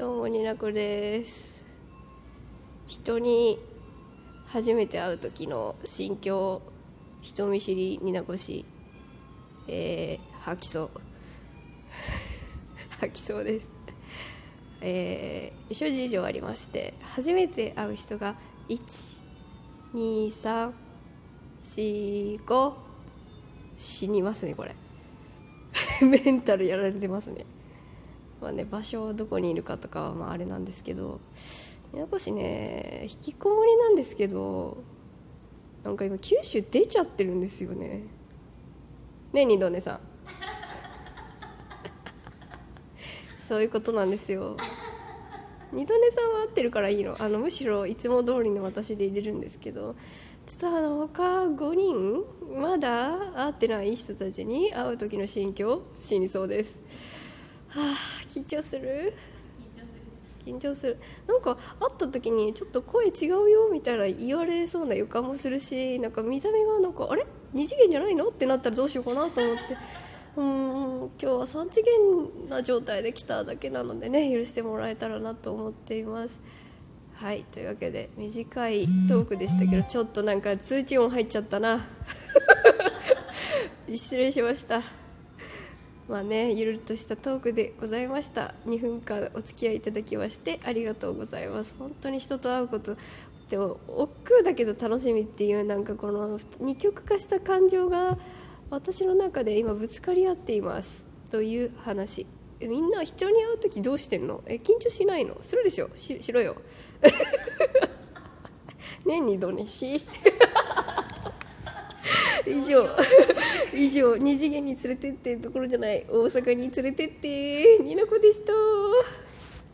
どうもになこです。人に初めて会う時の心境人見知りになこしえー、吐きそう。吐きそうです。えー、諸事情ありまして初めて会う人が12345死にますねこれ。メンタルやられてますね。まあね場所どこにいるかとかはまああれなんですけど宮古市ね引きこもりなんですけどなんか今九州出ちゃってるんですよね。ね二度寝さん。そういうことなんですよ。二度寝さんは合ってるからいいの？あのむしろいつも通りの私で入れるんですけどちょっとあの他5人まだ会ってない人たちに会う時の心境死にそうです。あ緊張する？緊張する。なんか会った時にちょっと声違うよみたいな言われそうな予感もするしなんか見た目がなんかあれ？二次元じゃないの？ってなったらどうしようかなと思って。うん今日は3次元な状態で来ただけなのでね許してもらえたらなと思っています。はいというわけで短いトークでしたけどちょっとなんか通知音入っちゃったな。失礼しましたまあねゆるっとしたトークでございました。2分間お付き合いいただきましてありがとうございます。本当に人と会うことでも億劫だけど楽しみっていうなんかこの二極化した感情が私の中で今ぶつかり合っています。という話。みんな人に会う時どうしてんの？え緊張しないの？するでしょ？ししろよ。年に度にし。以上。以上。二次元に連れてってところじゃない。大阪に連れてって。になこでした。